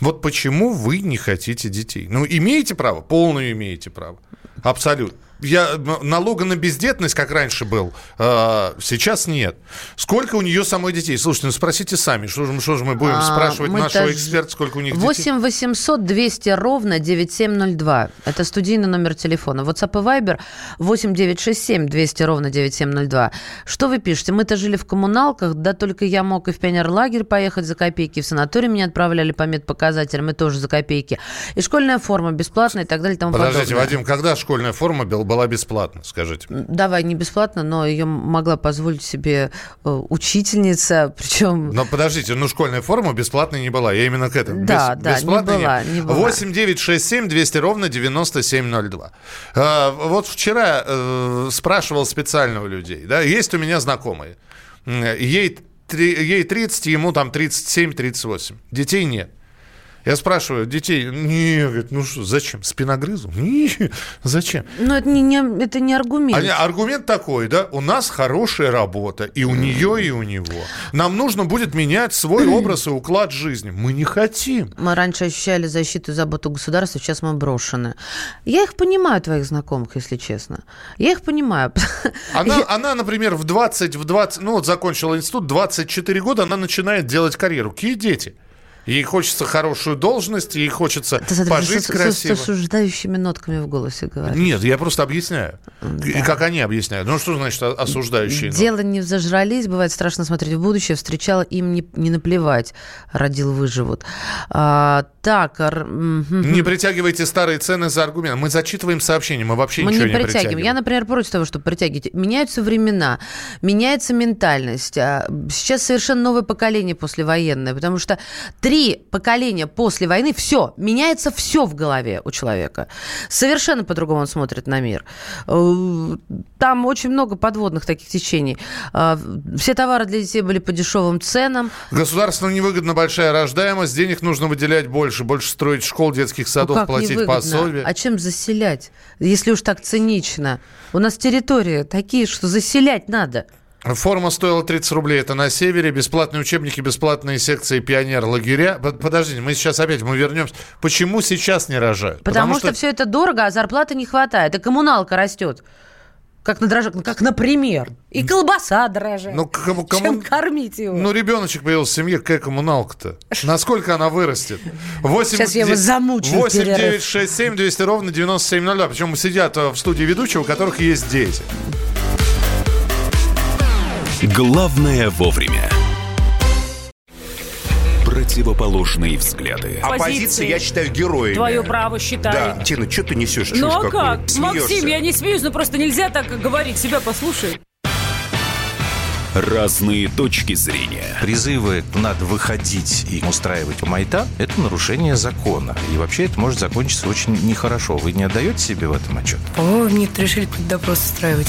Вот почему вы не хотите детей? Ну, имеете право? Полное имеете право. Абсолютно я, налога на бездетность, как раньше был, э, сейчас нет. Сколько у нее самой детей? Слушайте, ну спросите сами, что же, что же мы будем а, спрашивать мы нашего эксперта, сколько у них 8 детей? 8 800 200 ровно 9702. Это студийный номер телефона. WhatsApp и Viber 8 967 200 ровно 9702. Что вы пишете? Мы-то жили в коммуналках, да только я мог и в пионерлагерь поехать за копейки, в санаторий меня отправляли по медпоказателям, и тоже за копейки. И школьная форма бесплатная и так далее и тому Подождите, подобное. Вадим, когда школьная форма была была бесплатна, скажите. Давай, не бесплатно, но ее могла позволить себе э, учительница, причем... Но подождите, ну школьная форма бесплатной не была, я именно к этому. Да, Без, да, не была, не была. 8 9 6 7 200 ровно 9702. А, вот вчера э, спрашивал специально у людей, да, есть у меня знакомые, ей, ей 30, ему там 37-38, детей нет. Я спрашиваю детей, не, говорит, ну что, зачем? Спиногрызу? Не, зачем? Ну, это не, не, это не аргумент. А, аргумент такой, да, у нас хорошая работа, и у нее, и у него. Нам нужно будет менять свой образ и уклад жизни. Мы не хотим. Мы раньше ощущали защиту и заботу государства, сейчас мы брошены. Я их понимаю, твоих знакомых, если честно. Я их понимаю. Она, Я... она например, в 20, в 20, ну вот закончила институт, 24 года, она начинает делать карьеру. Какие дети? Ей хочется хорошую должность, ей хочется Ты смотри, пожить с, красиво. С, с осуждающими нотками в голосе говоришь. Нет, я просто объясняю. Да. Как они объясняют. Ну, что значит осуждающие Дело не в зажрались, бывает страшно смотреть в будущее. Встречала им не, не наплевать. Родил, выживут. А, так. Ар... Не притягивайте старые цены за аргумент. Мы зачитываем сообщения, мы вообще мы ничего не не притягиваем. притягиваем. Я, например, против того, чтобы притягивать. Меняются времена, меняется ментальность. А Сейчас совершенно новое поколение послевоенное, потому что три поколения после войны, все, меняется все в голове у человека. Совершенно по-другому он смотрит на мир. Э, Там очень много подводных таких течений. А, Все товары для детей были по дешевым ценам. Государству невыгодна большая рождаемость, денег нужно выделять больше, больше строить школ, детских садов, Ну платить невыгодно? пособия. А чем заселять, если уж так цинично? У нас территории такие, что заселять надо. Форма стоила 30 рублей, это на севере, бесплатные учебники, бесплатные секции пионер-лагеря. Под- Подождите, мы сейчас опять, мы вернемся. Почему сейчас не рожают? Потому, что... все это дорого, а зарплаты не хватает, и коммуналка растет. Как, на дрожжах, как, например. И колбаса дороже. Ну, кому, кому- Чем кормить его? Ну, ребеночек появился в семье, какая коммуналка-то? Насколько она вырастет? 8, Сейчас я его замучу в 8 перерыв. 9 6 7 200 ровно 9702. Причем сидят э, в студии ведущего, у которых есть дети. Главное вовремя. Противоположные взгляды. Оппозиция, я считаю, героями. Твое право считай. Да, Тина, что ты несешь? Ну а как? Смеешься. Максим, я не смеюсь, но просто нельзя так говорить. Себя послушай. Разные точки зрения. Призывы «надо выходить и устраивать майта» — это нарушение закона. И вообще это может закончиться очень нехорошо. Вы не отдаете себе в этом отчет? О, нет, решили допрос устраивать.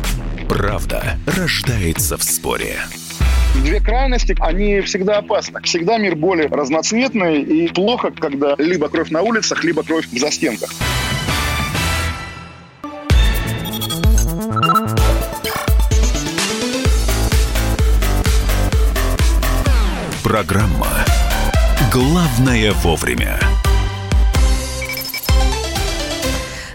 Правда рождается в споре. Две крайности, они всегда опасны. Всегда мир более разноцветный и плохо, когда либо кровь на улицах, либо кровь в застенках. Программа «Главное вовремя».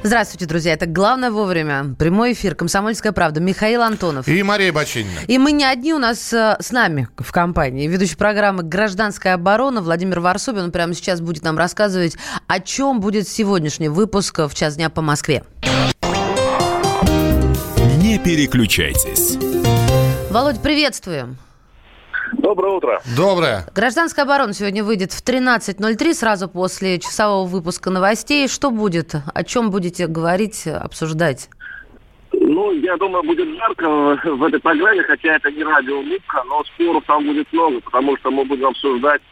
Здравствуйте, друзья. Это «Главное вовремя». Прямой эфир «Комсомольская правда». Михаил Антонов. И Мария Бачинина. И мы не одни, у нас э, с нами в компании ведущий программы «Гражданская оборона» Владимир Варсобин. Он прямо сейчас будет нам рассказывать, о чем будет сегодняшний выпуск в час дня по Москве. Не переключайтесь. Володь, приветствуем. Доброе утро. Доброе. Гражданская оборона сегодня выйдет в 13.03, сразу после часового выпуска новостей. Что будет? О чем будете говорить, обсуждать? Ну, я думаю, будет жарко в этой программе, хотя это не радиолубка, но споров там будет много, потому что мы будем обсуждать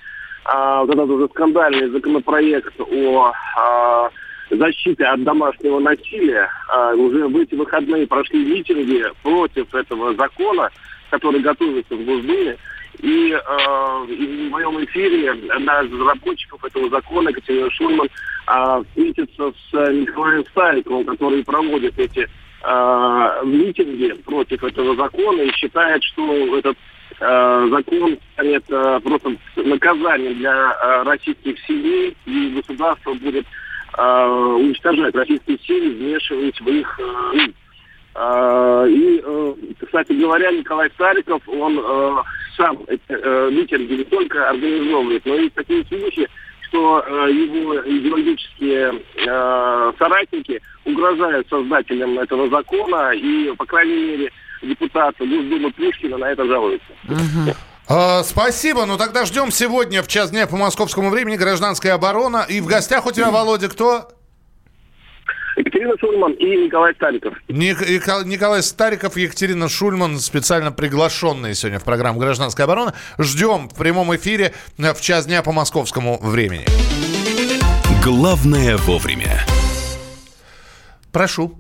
а, вот этот уже скандальный законопроект о а, защите от домашнего насилия. А, уже в эти выходные прошли митинги против этого закона, который готовится в Госдуме. И, э, и в моем эфире одна из разработчиков этого закона, Екатерина Шульман, э, встретится с э, Николаем Стариковым, который проводит эти э, митинги против этого закона и считает, что этот э, закон станет э, просто наказанием для э, российских семей, и государство будет э, уничтожать российские семьи, вмешивать в их э, И, э, кстати говоря, Николай Стариков, он э, сам эти э, митинги не только организовывает, но и такие случаи, что его идеологические соратники угрожают создателям этого закона, и, по крайней мере, депутат Госдумы Пушкина на это жалуется. А, спасибо. Ну тогда ждем сегодня в час дня по московскому времени гражданская оборона. И в гостях у тебя, Володя, кто? Екатерина Шульман и Николай Стариков. Ник- Николай Стариков, Екатерина Шульман, специально приглашенные сегодня в программу «Гражданская оборона». Ждем в прямом эфире э, в час дня по московскому времени. Главное вовремя. Прошу,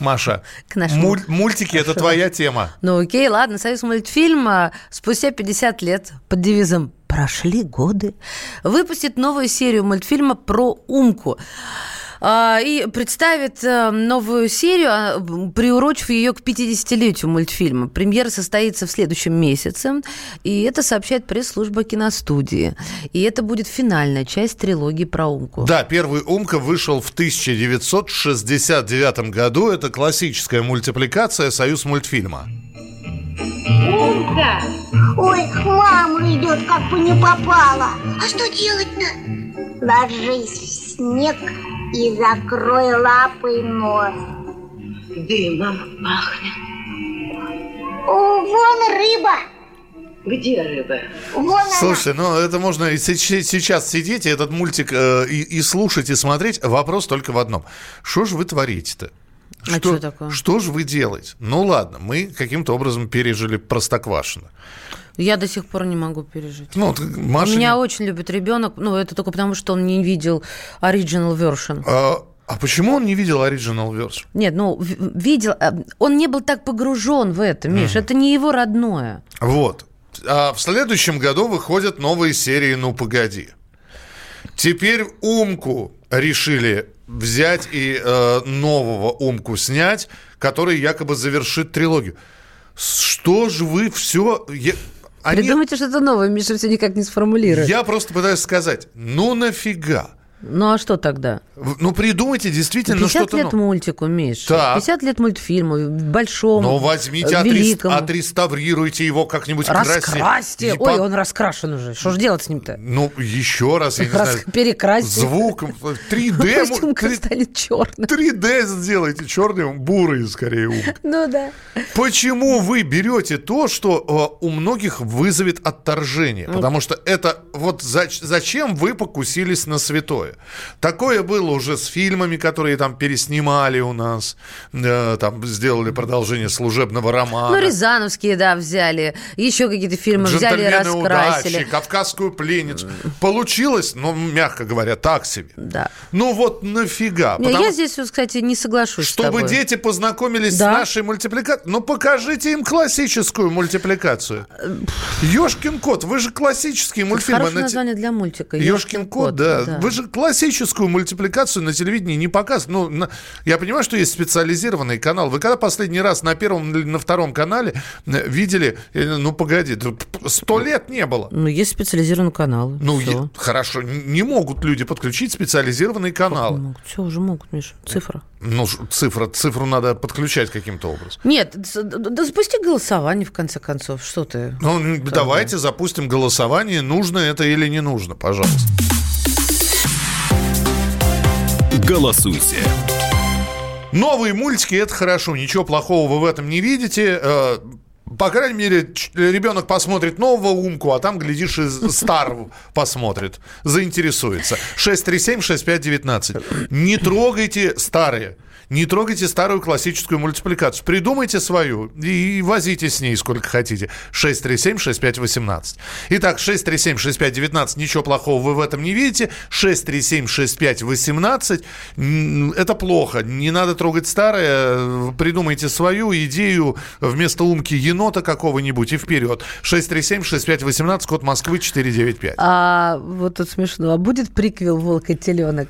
Маша. К нашему- Муль- мультики – это твоя тема. Ну окей, ладно, союз мультфильма спустя 50 лет под девизом Прошли годы. Выпустит новую серию мультфильма про Умку. А, и представит э, новую серию, а, приурочив ее к 50-летию мультфильма. Премьера состоится в следующем месяце, и это сообщает пресс-служба киностудии. И это будет финальная часть трилогии про Умку. Да, первый Умка вышел в 1969 году. Это классическая мультипликация «Союз мультфильма». Умка! Ой, мама идет, как бы не попала. А что делать-то? Ложись в снег и закрой лапой нос. Дымом пахнет. О, вон рыба. Где рыба? Вон Слушай, ну это можно и сейчас сидеть и этот мультик э, и, и слушать, и смотреть. Вопрос только в одном. Что же вы творите-то? А что такое? Что же вы делаете? Ну ладно, мы каким-то образом пережили Простоквашино. Я до сих пор не могу пережить. Ну, вот Маша... Меня очень любит ребенок, ну, это только потому, что он не видел original version. А, а почему он не видел оригинал version? Нет, ну, видел, а, он не был так погружен в это, Миш, это не его родное. Вот. А в следующем году выходят новые серии «Ну, погоди». Теперь «Умку» решили взять и э, нового «Умку» снять, который якобы завершит трилогию. Что же вы все... Они... Придумайте что-то новое, Миша все никак не сформулирует. Я просто пытаюсь сказать, ну нафига? Ну, а что тогда? Ну придумайте действительно 50 что-то... лет ну- мультику, Миш. Так. 50 лет мультфильму, большому, Ну, возьмите, э, великому. отреставрируйте его как-нибудь. Раскрасьте. И Ой, по- он раскрашен уже. Что же делать с ним-то? Ну, еще раз, я не Рас- знаю. перекрасьте. Звук, 3D. Пусть станет черным. 3D сделайте черным, бурый скорее. Ну да. Почему вы берете то, что э, у многих вызовет отторжение? Потому что это вот зач- зачем вы покусились на святое? Такое было уже с фильмами, которые там переснимали у нас, э, там сделали продолжение служебного романа. Ну, Рязановские, да, взяли. Еще какие-то фильмы взяли и «Джентльмены раскрасили. удачи», «Кавказскую пленницу». Получилось, ну, мягко говоря, так себе. Да. Ну вот нафига. Потому Я здесь, кстати, не соглашусь чтобы дети познакомились Да. с нашей мультипликацией. Ну, покажите им классическую мультипликацию. Ёшкин кот, вы же классические мультфильмы. Хорошее на те- название для мультика. Ёшкин кот, да. Вы же классическую мультипликацию на телевидении не показываете. Ну, на- я понимаю, что есть специализированный канал. Вы когда последний раз на первом или на втором канале э, видели, э, ну, погоди, сто лет не было. Ну, есть специализированные каналы. Ну, е- хорошо, не могут люди подключить специализированные каналы. Все, уже могут, Миша. Цифра. Ну, цифра, цифру надо подключать каким-то образом. Нет, да запусти голосование, в конце концов. Что ты? Ну, давайте запустим голосование, нужно это или не нужно, пожалуйста. Голосуйте. Новые мультики это хорошо, ничего плохого вы в этом не видите. Э, По крайней мере, ребенок посмотрит нового умку, а там, глядишь, и старого посмотрит, заинтересуется. 637-6519. Не трогайте старые. Не трогайте старую классическую мультипликацию. Придумайте свою и возите с ней сколько хотите. 637-6518. Итак, 637-6519. Ничего плохого вы в этом не видите. 637-6518. М, Это плохо. Не надо трогать старое. Придумайте свою идею вместо умки енота какого-нибудь и вперед. 637-6518, код Москвы 495. А вот тут смешно. А будет приквел «Волк и теленок»?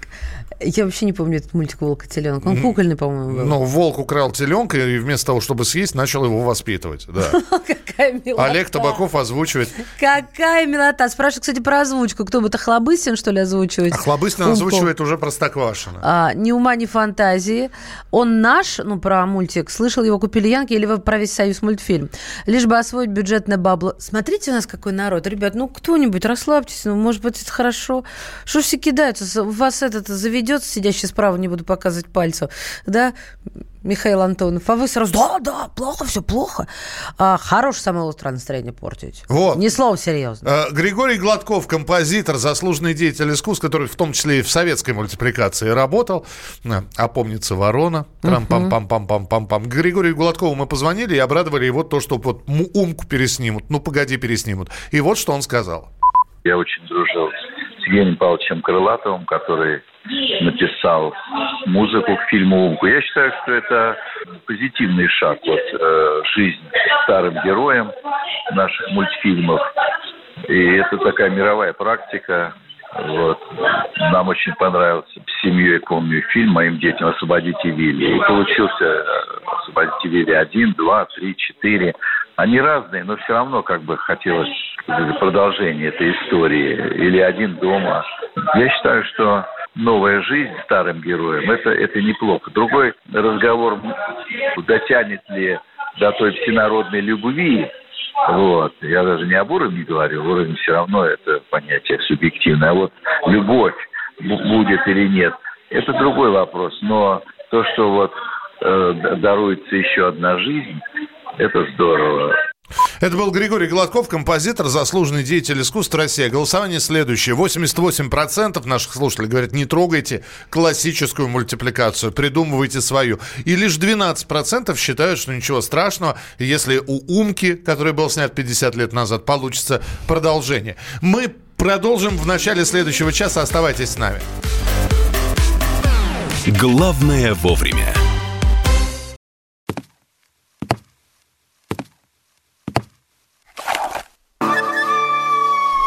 Я вообще не помню этот мультик «Волк и теленок». Он кукольный, по-моему, был. Ну, волк украл теленка и вместо того, чтобы съесть, начал его воспитывать. Да. Какая милота. Олег Табаков озвучивает. Какая милота. Спрашиваю, кстати, про озвучку. Кто бы это Хлобыстин, что ли, озвучивает? Хлобыстин озвучивает уже Простоквашино. А, ни ума, ни фантазии. Он наш, ну, про мультик, слышал его купили Янки или вы про весь союз мультфильм. Лишь бы освоить бюджетное бабло. Смотрите у нас какой народ. Ребят, ну, кто-нибудь, расслабьтесь, ну, может быть, это хорошо. Что ж все кидаются? Вас этот заведется, сидящий справа, не буду показывать пальцем, да, Михаил Антонов, а вы сразу, да, да, плохо, все плохо. А, хорошее самое острое настроение портить. Вот. Ни слова серьезно. Э, Григорий Гладков, композитор, заслуженный деятель искусств, который в том числе и в советской мультипликации работал. Э, А помнится Ворона. Трам-пам-пам-пам-пам-пам-пам. Григорию Гладкову мы позвонили и обрадовали его то, что вот умку переснимут. Ну, погоди, переснимут. И вот что он сказал. Я очень дружил с Евгением Павловичем Крылатовым, который написал музыку к фильму «Умку». Я считаю, что это позитивный шаг. Вот, э, жизнь старым героям наших мультфильмов. И это такая мировая практика. Вот. Нам очень понравился с семьей, помню, фильм «Моим детям освободите Вилли». И получился э, «Освободите Вилли» один, два, три, четыре. Они разные, но все равно как бы хотелось продолжения этой истории. Или «Один дома». Я считаю, что новая жизнь старым героям, это, это неплохо. Другой разговор, дотянет ли до той всенародной любви, вот. Я даже не об уровне говорю, уровень все равно это понятие субъективное. А вот любовь будет или нет, это другой вопрос. Но то, что вот э, даруется еще одна жизнь, это здорово. Это был Григорий Гладков, композитор, заслуженный деятель искусства России. Голосование следующее. 88% наших слушателей говорят, не трогайте классическую мультипликацию, придумывайте свою. И лишь 12% считают, что ничего страшного, если у «Умки», который был снят 50 лет назад, получится продолжение. Мы продолжим в начале следующего часа. Оставайтесь с нами. Главное вовремя.